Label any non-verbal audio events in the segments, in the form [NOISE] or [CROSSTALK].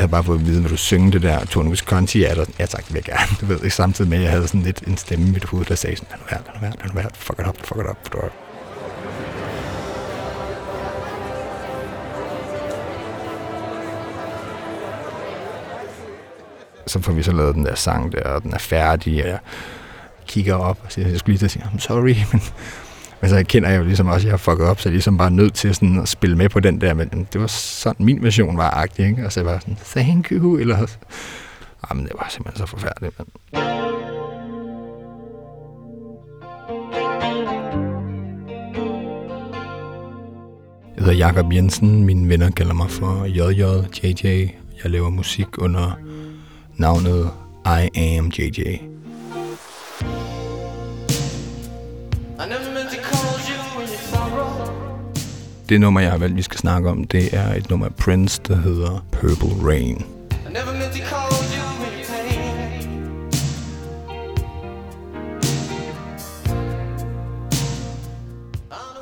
Jeg havde bare fået at vide, når du synge det der Tony Visconti er der. Ja tak, det vil jeg gerne. Du ved, samtidig med, at jeg havde sådan lidt en stemme i mit hoved, der sagde sådan, lad nu være, lad nu være, lad nu være, fuck it up, fuck it up, fuck it up. så får vi så lavet den der sang der, og den er færdig, og jeg kigger op og siger, jeg skulle lige til at sige, I'm sorry, [LAUGHS] men, men så erkender jeg jo ligesom også, at jeg har fucket op, så jeg er ligesom bare nødt til sådan at spille med på den der, men det var sådan, min version var agtig, ikke? og så var jeg sådan, thank you, eller jamen, det var simpelthen så forfærdeligt, men. Jeg hedder Jakob Jensen. Mine venner kalder mig for JJ, JJ. Jeg laver musik under navnet I Am JJ. Det nummer, jeg har valgt, vi skal snakke om, det er et nummer af Prince, der hedder Purple Rain.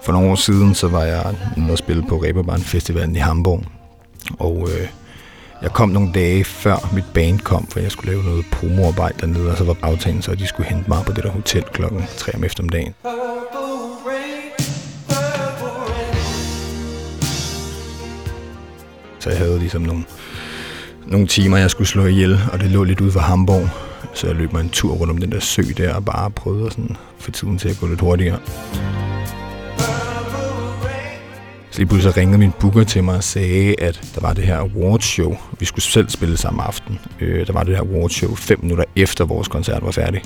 For nogle år siden, så var jeg nede og spille på Reeperbahn Festivalen i Hamburg. Og øh, jeg kom nogle dage før mit band kom, for jeg skulle lave noget promoarbejde dernede, og så var aftalen så, at de skulle hente mig på det der hotel klokken 3 om eftermiddagen. Så jeg havde ligesom nogle, nogle timer, jeg skulle slå ihjel, og det lå lidt ude for Hamburg. Så jeg løb mig en tur rundt om den der sø der, og bare prøvede at sådan få tiden til at gå lidt hurtigere. Så lige pludselig ringede min booker til mig og sagde, at der var det her awards show. Vi skulle selv spille samme aften. Øh, der var det her awards show fem minutter efter vores koncert var færdig.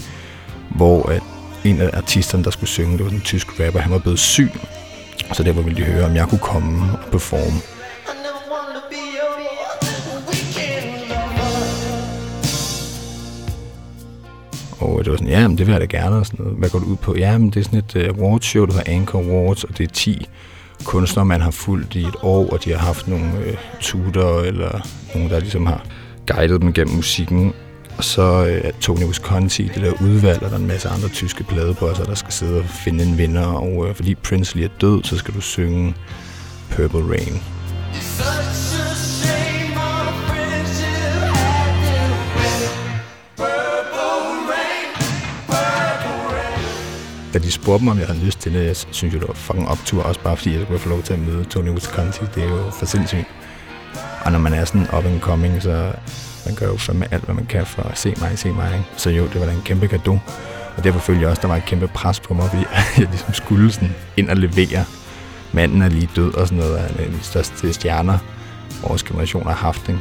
Hvor at en af artisterne, der skulle synge, det var en tysk rapper, han var blevet syg. Så derfor ville de høre, om jeg kunne komme og performe. Og det var sådan, ja, men det vil jeg da gerne. Og sådan noget. Hvad går du ud på? Ja, men det er sådan et øh, uh, awards show, der hedder Anchor Awards, og det er 10 kunstnere, man har fulgt i et år, og de har haft nogle øh, tutor eller nogen, der ligesom har guidet dem gennem musikken. Og så øh, Tony Visconti, det der udvalg, og der er en masse andre tyske pladebosser, der skal sidde og finde en vinder. Og øh, fordi Prince lige er død, så skal du synge Purple Rain. Da de spurgte mig, om jeg havde lyst til det, jeg synes jo, det var fucking optur, også bare fordi jeg skulle få lov til at møde Tony Visconti. Det er jo for sindssygt. Og når man er sådan up and coming, så man gør jo fandme alt, hvad man kan for at se mig, se mig. Ikke? Så jo, det var da en kæmpe gave. Og derfor følte jeg også, der var et kæmpe pres på mig, fordi [LAUGHS] jeg ligesom skulle sådan ind og levere. Manden er lige død og sådan noget, af de største stjerner, vores generation har haft. Ikke?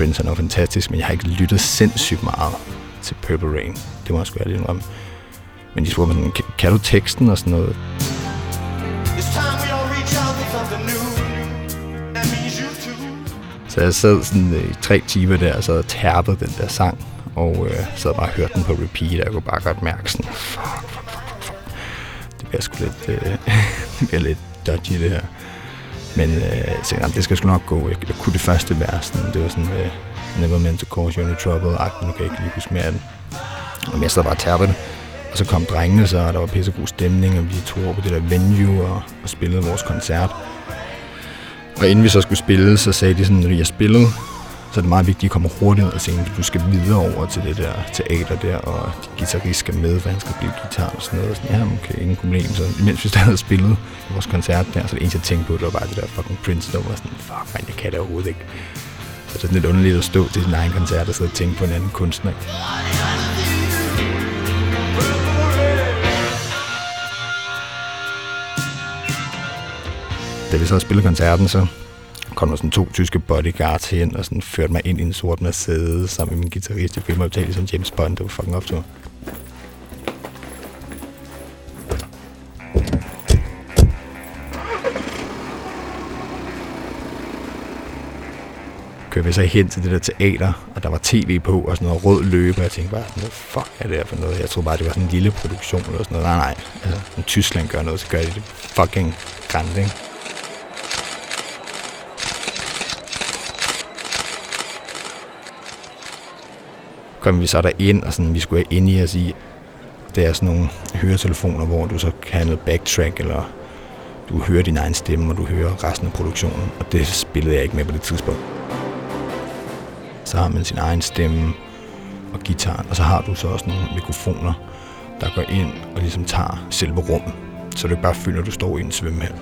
Prince er fantastisk, men jeg har ikke lyttet sindssygt meget til Purple Rain. Det må jeg sgu være lidt om. Men de spurgte mig sådan, kan du teksten og sådan noget? Så jeg sad sådan øh, i tre timer der, og så og tærpede den der sang, og øh, så bare hørte den på repeat, og jeg kunne bare godt mærke sådan, fuck, fuck, fuck, fuck. Det bliver sgu lidt, øh, [LAUGHS] det bliver lidt dodgy det her. Men øh, jeg tænkte, det skal sgu nok gå. Jeg, jeg kunne det første vers. Sådan, det var sådan, øh, never meant to cause you any trouble. Ej, nu kan jeg ikke lige huske mere af den. Og jeg sad bare og det. Og så kom drengene så, og der var pissegod stemning, og vi tog over på det der venue og, og spillede vores koncert. Og inden vi så skulle spille, så sagde de sådan, at jeg spillede, så er det meget vigtigt, at I kommer hurtigt ned af scenen. Du skal videre over til det der teater der, og guitarist skal med, for han skal blive guitar og sådan noget. Og sådan, ja, okay, ingen problem. Så imens vi stadig havde spillet vores koncert der, så det eneste, jeg tænkte på, det var bare det der fucking Prince nummer. Sådan, fuck man, jeg kan det overhovedet ikke. Så det er sådan lidt underligt at stå til sin egen koncert og sidde og tænke på en anden kunstner. Da vi så spillede koncerten, så kom der sådan to tyske bodyguards hen og sådan førte mig ind i en sort Mercedes sammen med min guitarist. i filmoptagelse som James Bond. Det var fucking optur. kører vi så hen til det der teater, og der var tv på, og sådan noget rød løbe, og jeg tænkte bare, hvad fuck er det her for noget? Jeg troede bare, det var sådan en lille produktion, eller sådan noget. Nej, nej, altså, når Tyskland gør noget, så gør de det fucking grænt, ikke? Kom vi så der ind, og sådan, vi skulle ind i os i, det er sådan nogle høretelefoner, hvor du så kan have noget backtrack, eller du hører din egen stemme, og du hører resten af produktionen. Og det spillede jeg ikke med på det tidspunkt. Så har man sin egen stemme og gitaren, og så har du så også nogle mikrofoner, der går ind og ligesom tager selve rummet. Så du ikke bare føler, at du står i en svømmehal.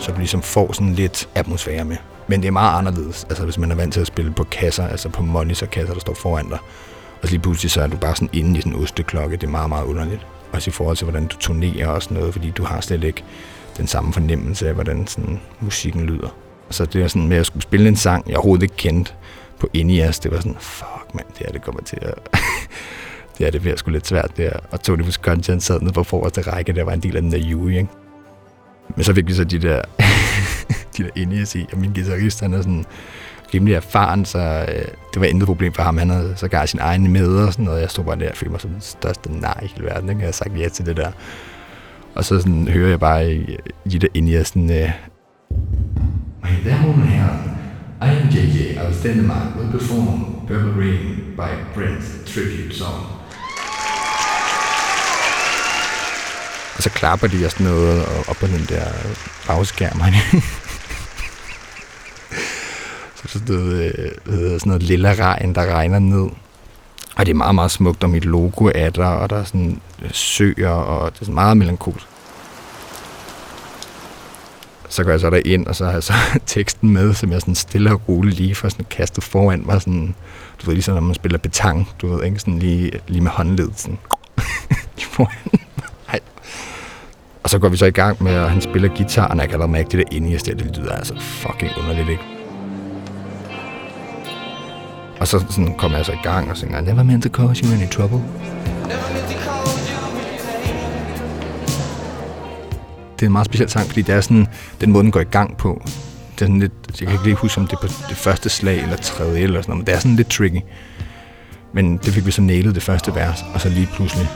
Så du ligesom får sådan lidt atmosfære med. Men det er meget anderledes, altså hvis man er vant til at spille på kasser, altså på monitorkasser, der står foran dig. Og så lige pludselig så er du bare sådan inde i sådan en osteklokke. Det er meget, meget underligt. Også i forhold til, hvordan du turnerer og sådan noget, fordi du har slet ikke den samme fornemmelse af, hvordan sådan musikken lyder. Så det er sådan med at skulle spille en sang, jeg overhovedet ikke kendte på Inias. Det var sådan, fuck mand, det er det kommer til at... [LAUGHS] det er det ved at skulle lidt svært der. Og Tony Content sad nede på forreste række, der var en del af den der jury, ikke? Men så fik vi så de der, [LAUGHS] de der Inias i, og min guitarist, han er sådan rimelig erfaren, så øh, det var intet problem for ham. Han havde sågar sin egen med og sådan noget. Jeg stod bare der og følte mig som den største nej i hele verden. Ikke? Jeg havde sagt ja til det der. Og så sådan, hører jeg bare øh, i, i det sådan... Øh, My damer og herrer, I am JJ I will stand aus Denmark will perform Purple Rain by Prince tribute song. Så klapper de og sådan noget op på den der bagskærm. så sådan noget, øh, sådan noget lilla regn, der regner ned. Og det er meget, meget smukt, og mit logo er der, og der er sådan øh, søer, og det er sådan meget melankolsk så går jeg så ind og så har jeg så [LAUGHS] teksten med, som jeg sådan stille og roligt lige for sådan kastet foran mig, sådan, du ved, ligesom når man spiller betang, du ved, ikke? Sådan lige, lige med håndledet, sådan, [LAUGHS] lige foran og så går vi så i gang med, at han spiller guitar, og jeg kan allerede mærke det der inde i stedet, det lyder altså fucking underligt, ikke? Og så sådan kom jeg så i gang og synger, Never meant to cause you any trouble. det er en meget speciel sang, fordi det er sådan, den måde, den går i gang på. Det er sådan lidt, altså, jeg kan ikke lige huske, om det er på det første slag eller tredje eller sådan noget, men det er sådan lidt tricky. Men det fik vi så nælet det første vers, og så lige pludselig,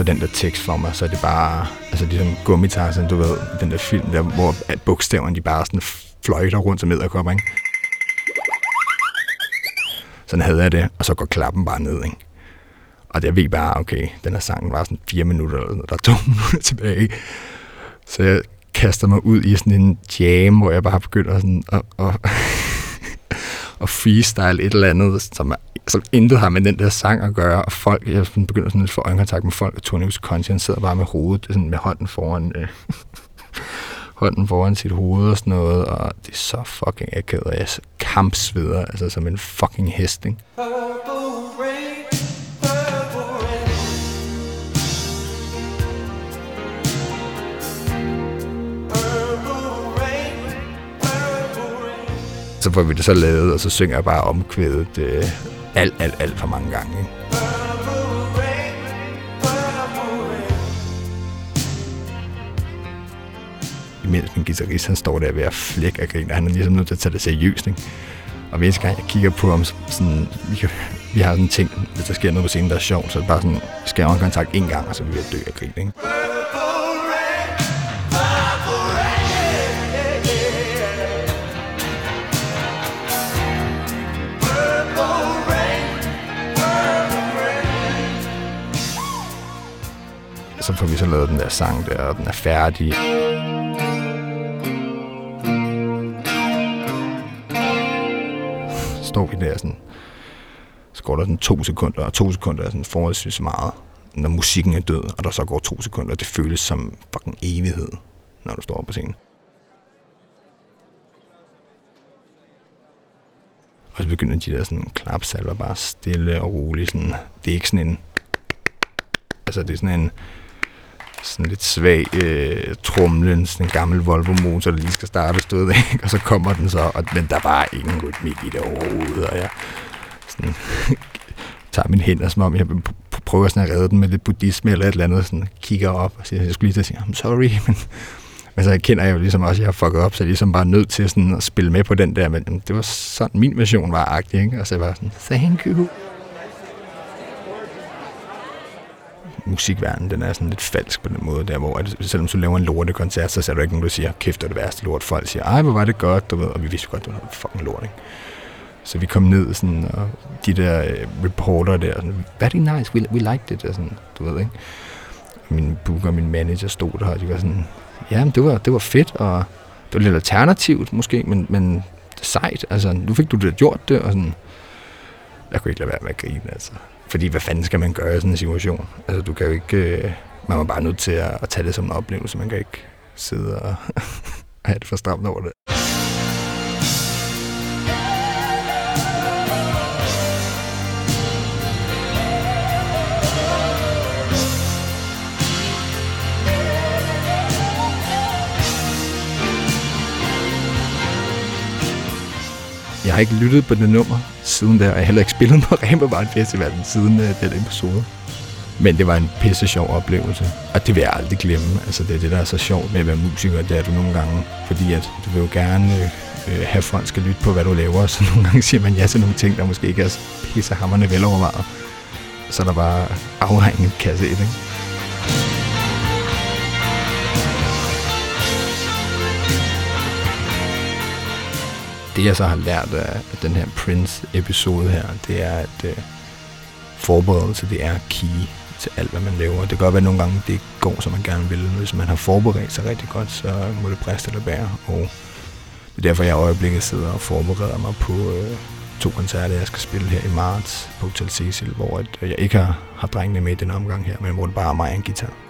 så den der tekst for mig, så er det bare, altså ligesom gummitarsen, du ved, den der film der, hvor at bogstaverne de bare sådan fløjter rundt som edderkopper, ikke? Sådan havde jeg det, og så går klappen bare ned, ikke? Og jeg ved bare, okay, den her sang var sådan fire minutter, eller der er to [LAUGHS] minutter tilbage. Så jeg kaster mig ud i sådan en jam, hvor jeg bare begynder sådan at, at, og freestyle et eller andet, som, som intet har med den der sang at gøre, og folk, jeg begynder sådan at få øjenkontakt med folk, og Tony Conscience sidder bare med hovedet, sådan med hånden foran, øh, [LAUGHS] hånden foran sit hoved og sådan noget, og det er så fucking akavet, og jeg kampsveder, altså som en fucking hest, ikke? Så får vi det så lavet, og så synger jeg bare omkvædet øh, alt, alt, alt for mange gange. Ikke? Imens min guitarist, han står der ved at flække og grine, han er ligesom nødt til at tage det seriøst. Ikke? Og hver eneste gang jeg kigger på ham, sådan, vi, kan, vi har sådan en ting, hvis der sker noget på scenen, der er sjovt, så er det bare sådan, vi skal have kontakt en gang, og så er vi ved at dø af grin. Ikke? Så får vi så lavet den der sang der, og den er færdig. Så står vi der sådan, så går der sådan to sekunder, og to sekunder er sådan forholdsvis meget, når musikken er død, og der så går to sekunder, det føles som fucking evighed, når du står på scenen. Og så begynder de der sådan klapsalver bare stille og roligt. Sådan, det er ikke sådan en... Altså, det er sådan en sådan lidt svag øh, trumlen, sådan en gammel Volvo motor, der lige skal starte stød, [LAUGHS] ikke? og så kommer den så, og, men der var ingen rytmik i det overhovedet, og jeg sådan, [LAUGHS] tager min hænder, som om jeg prøver sådan at redde den med lidt buddhisme eller et eller andet, sådan kigger op og siger, jeg skulle lige til at sige, I'm sorry, [LAUGHS] men, men så kender jeg jo ligesom også, at jeg har fucket op, så jeg er ligesom bare nødt til sådan at spille med på den der, men det var sådan, min version var agtig, ikke? og så var sådan, thank you. Musikverdenen, den er sådan lidt falsk på den måde, der hvor at, selvom du laver en lortekoncert, så er der ikke nogen, der siger, kæft, det er det værste lort. Folk siger, ej, hvor var det godt, du ved, og vi vidste godt, det var fucking lort, ikke? Så vi kom ned, sådan, og de der øh, reporter der, sådan, very nice, we, we liked it, og sådan, du ved, ikke? Min booker og min manager stod der, og de var sådan, ja, det var, det var fedt, og det var lidt alternativt måske, men, men sejt, altså, nu fik du det gjort det, og sådan, jeg kunne ikke lade være med at grine, altså. Fordi hvad fanden skal man gøre i sådan en situation? Altså, du kan jo ikke... Øh, man er bare nødt til at, at tage det som en oplevelse. Man kan ikke sidde og [LAUGHS] have det for stramt over det. Jeg har ikke lyttet på det nummer siden der, og jeg har heller ikke spillet på [LAUGHS] Reeperbahn Festivalen siden uh, den episode. Men det var en pisse sjov oplevelse, og det vil jeg aldrig glemme. Altså det er det, der er så sjovt med at være musiker, det er du nogle gange, fordi at du vil jo gerne øh, have folk skal lytte på, hvad du laver, [LAUGHS] så nogle gange siger man ja til nogle ting, der måske ikke er pissehammerende velovervejet. Så er der bare afhængig kasse 1, ikke? Det jeg så har lært af den her Prince-episode her, det er, at øh, forberedelse, det er key til alt, hvad man laver. Det kan godt være, at nogle gange det ikke går, som man gerne vil. Hvis man har forberedt sig rigtig godt, så må det præste eller bære. Og det er derfor, jeg i øjeblikket sidder og forbereder mig på øh, to koncerter, jeg skal spille her i marts på Hotel Cecil, hvor at, øh, jeg ikke har, har drengene med i den omgang her, men hvor det bare er mig og en guitar.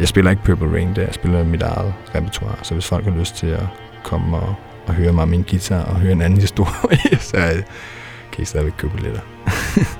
Jeg spiller ikke Purple Rain der, jeg spiller mit eget repertoire, så hvis folk har lyst til at komme og, og høre mig min guitar og høre en anden [LAUGHS] historie, så kan I stadigvæk købe billetter. [LAUGHS]